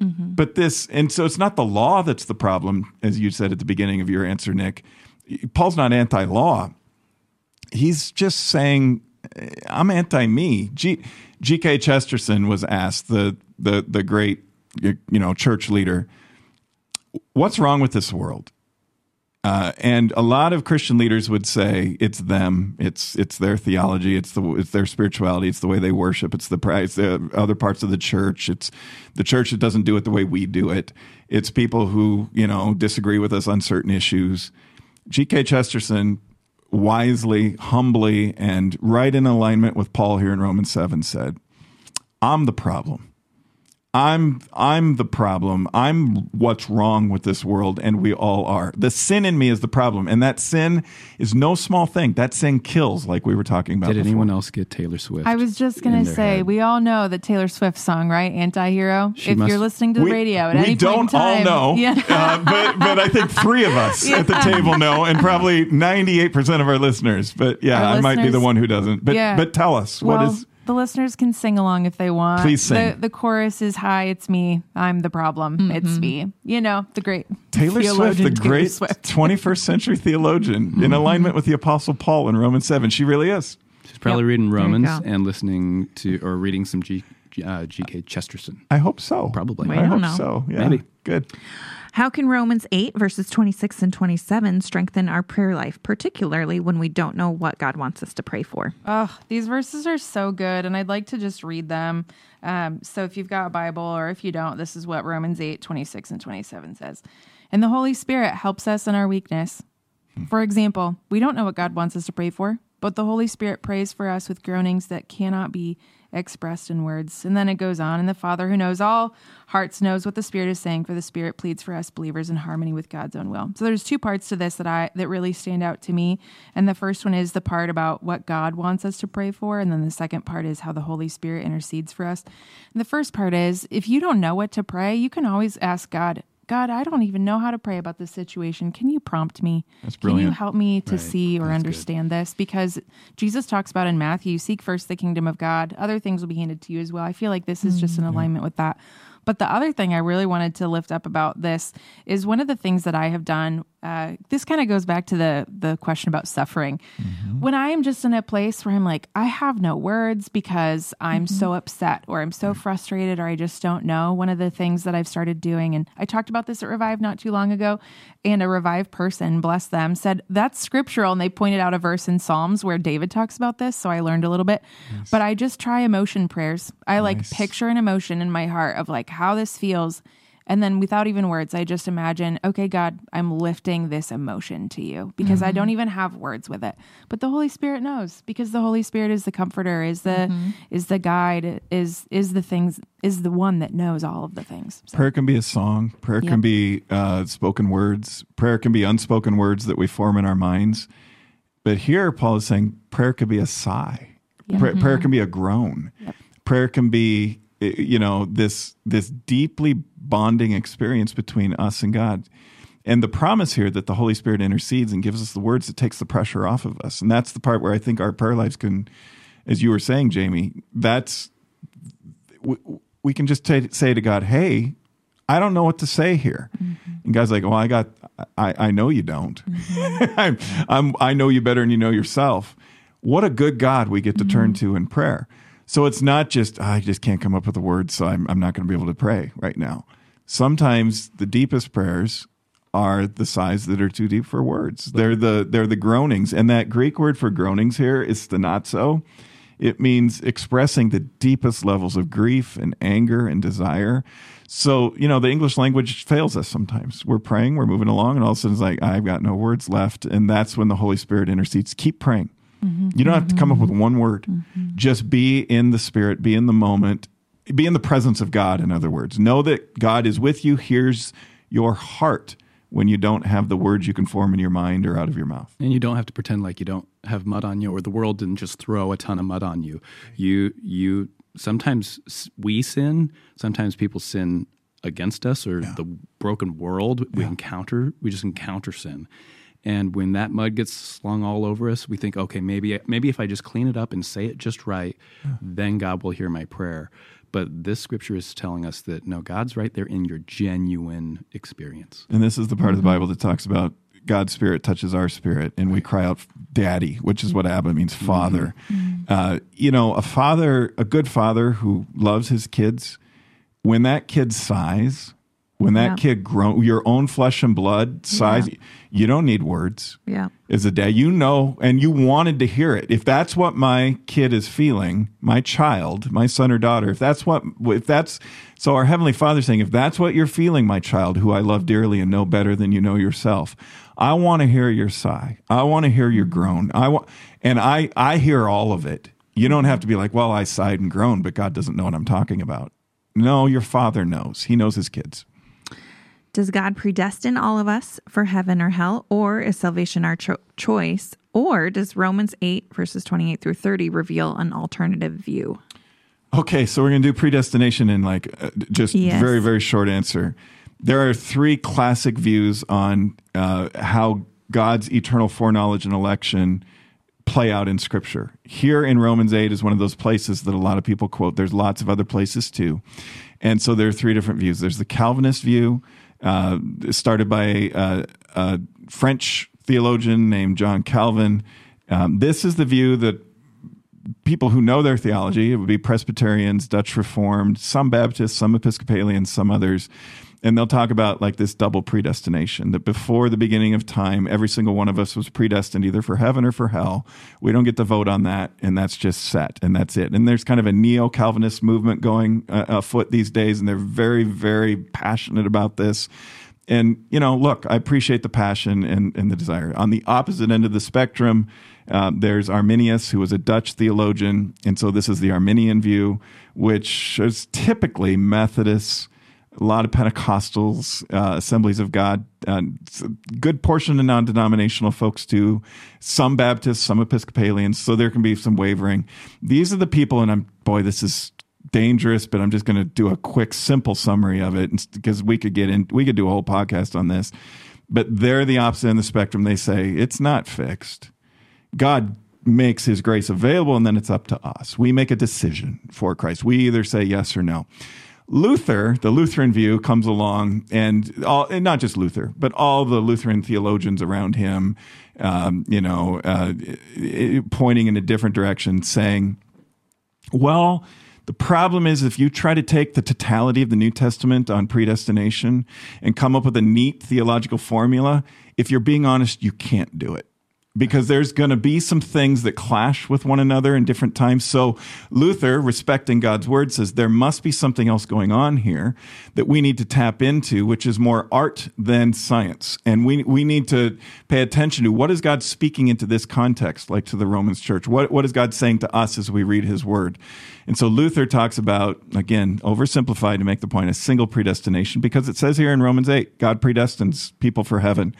Mm-hmm. But this, and so it's not the law that's the problem, as you said at the beginning of your answer, Nick. Paul's not anti law. He's just saying, eh, I'm anti me. G, G.K. Chesterton was asked, the, the, the great you know, church leader, what's wrong with this world? Uh, and a lot of Christian leaders would say it's them, it's it's their theology, it's the it's their spirituality, it's the way they worship, it's the it's the other parts of the church, it's the church that doesn't do it the way we do it. It's people who you know disagree with us on certain issues. G.K. Chesterton wisely, humbly, and right in alignment with Paul here in Romans seven said, "I'm the problem." I'm I'm the problem. I'm what's wrong with this world, and we all are. The sin in me is the problem, and that sin is no small thing. That sin kills, like we were talking about. Did before. anyone else get Taylor Swift? I was just gonna say, head? we all know the Taylor Swift song, right? Anti-hero. She if must- you're listening to the We- radio at we any don't point in time, all know, yeah. uh, but but I think three of us at the table know, and probably ninety eight percent of our listeners. But yeah, Our I might be the one who doesn't. But Yeah. but tell us what well, is the listeners can sing along if they want. Please sing. The, the chorus is "Hi, it's me. I'm the problem. It's me." You know, the great Taylor Swift, the Taylor great Swift. 21st century theologian, in alignment with the Apostle Paul in Romans 7. She really is. She's probably Yep. reading Romans and listening to or reading some G, G- uh, G.K. Chesterton. I hope so. Probably. We I don't hope know. so. Yeah. Maybe. Good. How can Romans 8, verses 26 and 27 strengthen our prayer life, particularly when we don't know what God wants us to pray for? Oh, these verses are so good, and I'd like to just read them. Um, so if you've got a Bible, or if you don't, this is what Romans 8, 26 and 27 says. And the Holy Spirit helps us in our weakness. For example, we don't know what God wants us to pray for, but the Holy Spirit prays for us with groanings that cannot be expressed in words. And then it goes on, and the Father who knows all hearts knows what the Spirit is saying, for the Spirit pleads for us believers in harmony with God's own will. So there's two parts to this that I that really stand out to me. And the first one is the part about what God wants us to pray for, and then the second part is how the Holy Spirit intercedes for us. And the first part is if you don't know what to pray, you can always ask God, God, I don't even know how to pray about this situation. Can you prompt me? That's brilliant. Can you help me to Right. see or That's good. understand this? Because Jesus talks about in Matthew, seek first the kingdom of God. Other things will be handed to you as well. I feel like this is just in mm, alignment with that. But the other thing I really wanted to lift up about this is one of the things that I have done. Uh, this kind of goes back to the the question about suffering. When I am just in a place where I'm like, I have no words because I'm so upset or I'm so frustrated or I just don't know. One of the things that I've started doing, and I talked about this at Revive not too long ago, and a Revive person, bless them, said that's scriptural. And they pointed out a verse in Psalms where David talks about this. So I learned a little bit. But I just try emotion prayers. I like picture an emotion in my heart of like how this feels. And then without even words, I just imagine, okay, God, I'm lifting this emotion to you because I don't mm-hmm. even have words with it. But the Holy Spirit knows because the Holy Spirit is the comforter, is the mm-hmm. is the guide, is is the things is the one that knows all of the things. So, Prayer can be a song. Prayer Yep. can be uh, spoken words. Prayer can be unspoken words that we form in our minds. But here, Paul is saying prayer could be a sigh. Pra- Prayer mm-hmm. can be a groan. Prayer can be, Uh, you know, this this deeply bonding experience between us and God. And the promise here that the Holy Spirit intercedes and gives us the words that takes the pressure off of us. And that's the part where I think our prayer lives can, as you were saying, Jamie, that's we, we can just ta say to God, "Hey, I don't know what to say here," mm-hmm. and God's like, "Well, I got, I, I know you don't. Mm-hmm. I'm, I'm, I know you better than you know yourself." What a good God we get to turn mm-hmm. to in prayer. So it's not just ah, I just can't come up with the words, so I'm, I'm not going to be able to pray right now. Sometimes the deepest prayers are the sighs that are too deep for words. They're the they're the groanings, and that Greek word for groanings here is stenozo. It means expressing the deepest levels of grief and anger and desire. So, you know, the English language fails us sometimes. We're praying, we're moving along, and all of a sudden it's like, I've got no words left. And that's when the Holy Spirit intercedes. Keep praying. You don't have to come up with one word. Just be in the Spirit, be in the moment, be in the presence of God, in other words. Know that God is with you, hears your heart when you don't have the words you can form in your mind or out of your mouth. And you don't have to pretend like you don't have mud on you, or the world didn't just throw a ton of mud on you. You you sometimes we sin. Sometimes people sin against us, or the broken world we encounter. We just encounter sin, And when that mud gets slung all over us, we think, okay, maybe maybe if I just clean it up and say it just right, hmm. then God will hear my prayer. But this scripture is telling us that no, God's right there in your genuine experience. And this is the part of the mm-hmm. Bible that talks about God's spirit touches our spirit, and we cry out, "Daddy," which is what Abba means, mm-hmm. Father. Mm-hmm. Uh, you know, a father, a good father who loves his kids. When that kid sighs, when that Yeah. kid grow, your own flesh and blood sighs, you don't need words. Yeah. As a dad, you know, and you wanted to hear it. If that's what my kid is feeling, my child, my son or daughter, if that's what, if that's, so our Heavenly Father's saying, if that's what you're feeling, my child, who I love dearly and know better than you know yourself, I want to hear your sigh. I want to hear your groan. I want, and I, I hear all of it. You don't have to be like, well, I sighed and groaned, but God doesn't know what I'm talking about. No, your father knows. He knows his kids. Does God predestine all of us for heaven or hell, or is salvation our cho- choice? Or does Romans 8, verses 28 through 30 reveal an alternative view? Okay, so we're going to do predestination in like uh, just Yes. very very short answer. There are three classic views on uh, how God's eternal foreknowledge and election play out in Scripture. Here in Romans eight is one of those places that a lot of people quote. There's lots of other places too, and so there are three different views. There's the Calvinist view, uh, started by a, a, a French theologian named John Calvin. Um, this is the view that people who know their theology. It would be Presbyterians, Dutch Reformed, some Baptists, some Episcopalians, some others. And they'll talk about like this double predestination that before the beginning of time, every single one of us was predestined either for heaven or for hell. We don't get to vote on that, and that's just set, and that's it. And there's kind of a neo Calvinist movement going uh, afoot these days, and they're very, very passionate about this. And, you know, look, I appreciate the passion and, and the desire. On the opposite end of the spectrum, uh, there's Arminius, who was a Dutch theologian. And so this is the Arminian view, which is typically Methodists, a lot of Pentecostals, uh, Assemblies of God, uh, a good portion of non denominational folks too, some Baptists, some Episcopalians. So there can be some wavering. These are the people, and I'm, boy, this is dangerous, but I'm just going to do a quick, simple summary of it because we could get in, we could do a whole podcast on this. But they're the opposite end of the spectrum. They say it's not fixed. God makes his grace available, and then it's up to us. We make a decision for Christ. We either say yes or no. Luther, the Lutheran view, comes along, and all, and not just Luther, but all the Lutheran theologians around him, um, you know, uh, pointing in a different direction, saying, well, the problem is if you try to take the totality of the New Testament on predestination and come up with a neat theological formula, if you're being honest, you can't do it because there's going to be some things that clash with one another in different times. So Luther, respecting God's word, says there must be something else going on here that we need to tap into, which is more art than science. And we, we need to pay attention to what is God speaking into this context, like to the Romans church? What, what is God saying to us as we read his word? And so Luther talks about, again, oversimplified to make the point, a single predestination, because it says here in Romans 8, God predestines people for heaven.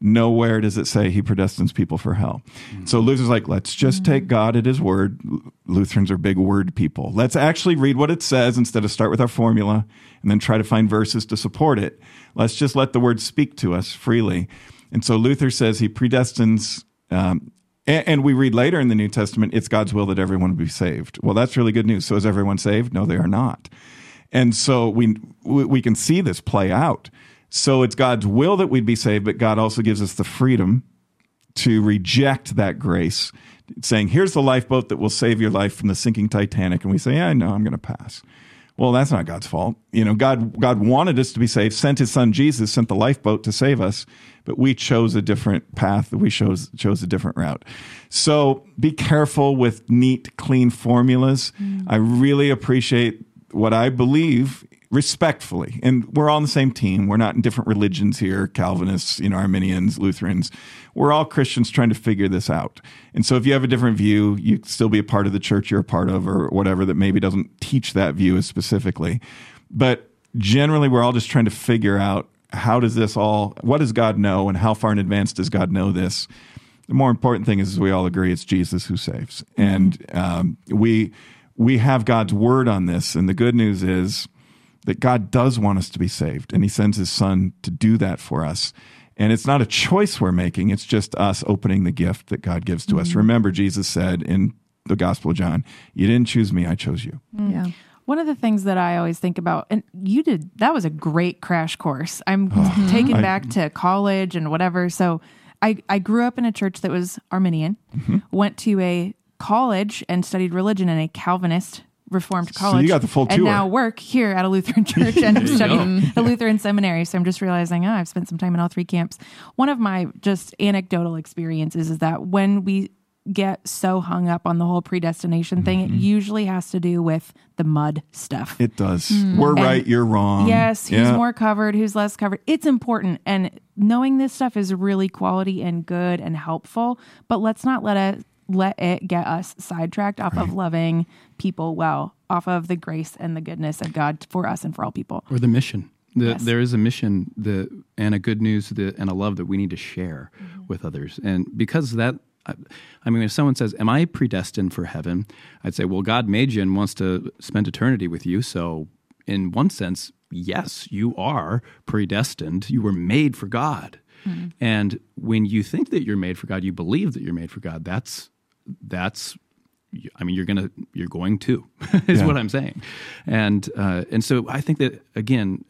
Nowhere does it say he predestines people for hell. So Luther's like, let's just take God at his word. Lutherans are big word people. Let's actually read what it says instead of start with our formula and then try to find verses to support it. Let's just let the word speak to us freely. And so Luther says he predestines, um, and, we read later in the New Testament, it's God's will that everyone be saved. Well, that's really good news. So is everyone saved? No, they are not. And so we we can see this play out. So it's God's will that we'd be saved, but God also gives us the freedom to reject that grace, saying, "Here's the lifeboat that will save your life from the sinking Titanic," and we say, "Yeah, I know, I'm going to pass." Well, that's not God's fault. You know, God God wanted us to be saved, sent His Son Jesus, sent the lifeboat to save us, but we chose a different path. We chose chose a different route. So be careful with neat, clean formulas. Mm. I really appreciate what I believe respectfully, and we're all on the same team. We're not in different religions here, Calvinists, you know, Arminians, Lutherans. We're all Christians trying to figure this out. And so if you have a different view, you still be a part of the church you're a part of or whatever that maybe doesn't teach that view as specifically. But generally we're all just trying to figure out how does this all what does God know and how far in advance does God know this? The more important thing is, is we all agree it's Jesus who saves. And um, we we have God's word on this, and the good news is that God does want us to be saved, and He sends His Son to do that for us. And it's not a choice we're making, it's just us opening the gift that God gives to us. Remember, Jesus said in the Gospel of John, You didn't choose me, I chose you. Yeah. One of the things that I always think about, and you did, that was a great crash course. I'm taken I- back to college and whatever. So I, I grew up in a church that was Arminian, Mm-hmm. went to a college and studied religion in a Calvinist Reformed So college. you got the full And tour. now work here at a Lutheran church and I'm studying at a Lutheran seminary. So I'm just realizing, oh, I've spent some time in all three camps. One of my just anecdotal experiences is that when we get so hung up on the whole predestination thing, it usually has to do with the mud stuff. Mm-hmm. It does. We're right, you're wrong. Yes, who's Yeah. more covered, who's less covered. It's important. And knowing this stuff is really quality and good and helpful, but let's not let it let it get us sidetracked off of loving people well, off of the grace and the goodness of God for us and for all people. or the mission. The, Yes. There is a mission the, and a good news that, and a love that we need to share Mm-hmm. with others. And because that, I, I mean, if someone says, Am I predestined for heaven? I'd say, Well, God made you and wants to spend eternity with you. So, in one sense, yes, you are predestined. You were made for God. And when you think that you're made for God, you believe that you're made for God. That's that's I mean, you're gonna, you're going to, is Yeah. what I'm saying, and uh, and so I think that again,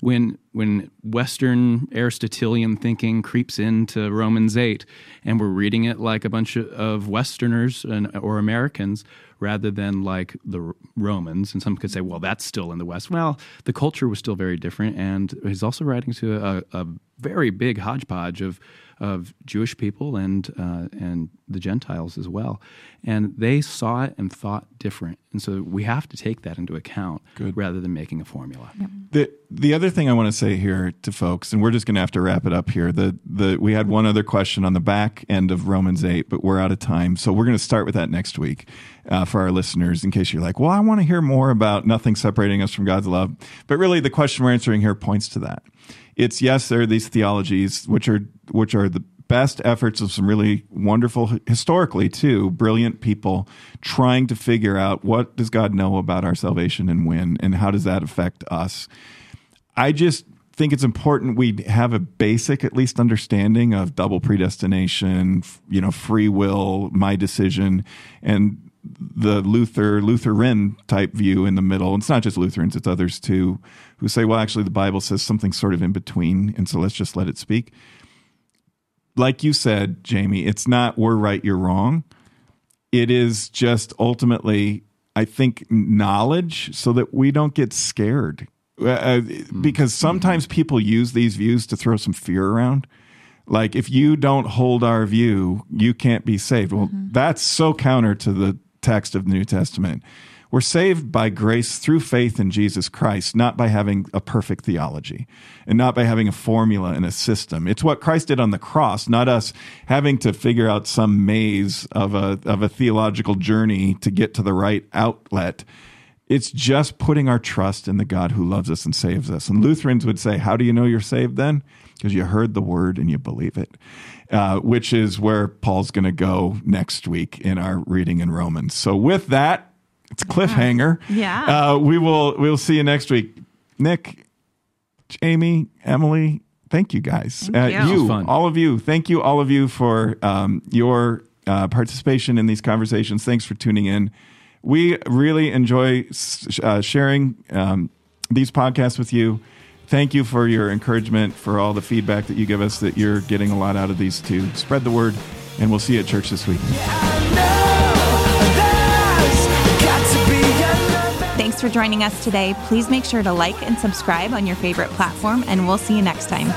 when when Western Aristotelian thinking creeps into Romans eight, and we're reading it like a bunch of, of Westerners and, or Americans rather than like the Romans, and some could say, well, that's still in the West. Well, the culture was still very different, and he's also writing to a, a very big hodgepodge of of Jewish people and uh, and the Gentiles as well, and they saw it and thought different, and so we have to take that into account Good. rather than making a formula. The the other thing I want to say here to folks, and we're just going to have to wrap it up here. The the we had one other question on the back end of Romans eight, but we're out of time, so we're going to start with that next week uh, for our listeners. In case you're like, well, I want to hear more about nothing separating us from God's love, but really the question we're answering here points to that. It's yes, there are these theologies which are which are the best efforts of some really wonderful historically too brilliant people trying to figure out what does god know about our salvation and when and how does that affect us. I just think it's important we have a basic, at least, understanding of double predestination, you know, free will, my decision, and the Luther, Lutheran type view in the middle. It's not just Lutherans, it's others too, who say, well, actually, the Bible says something sort of in between, and so let's just let it speak. Like you said, Jamie, it's not we're right, you're wrong. It is just ultimately i think knowledge so that we don't get scared. Uh, uh, because sometimes people use these views to throw some fear around. Like if you don't hold our view you can't be saved. Well that's so counter to the text of the new testament we're saved by grace through faith in Jesus Christ, not by having a perfect theology and not by having a formula and a system. It's what Christ did on the cross, not us having to figure out some maze of a, of a theological journey to get to the right outlet. It's just putting our trust in the God who loves us and saves us. And Lutherans would say, How do you know you're saved then? Because you heard the word and you believe it, uh, which is where Paul's going to go next week in our reading in Romans. So, with that, it's a cliffhanger. Yeah. Uh, we will we'll see you next week. Nick, Jamie, Emily, thank you guys. Thank uh, you. It all of you. Thank you, all of you, for um, your uh, participation in these conversations. Thanks for tuning in. We really enjoy s- uh, sharing um, these podcasts with you. Thank you for your encouragement, for all the feedback that you give us, that you're getting a lot out of these too. Spread the word, and we'll see you at church this week. Thanks for joining us today. Please make sure to like and subscribe on your favorite platform, and we'll see you next time.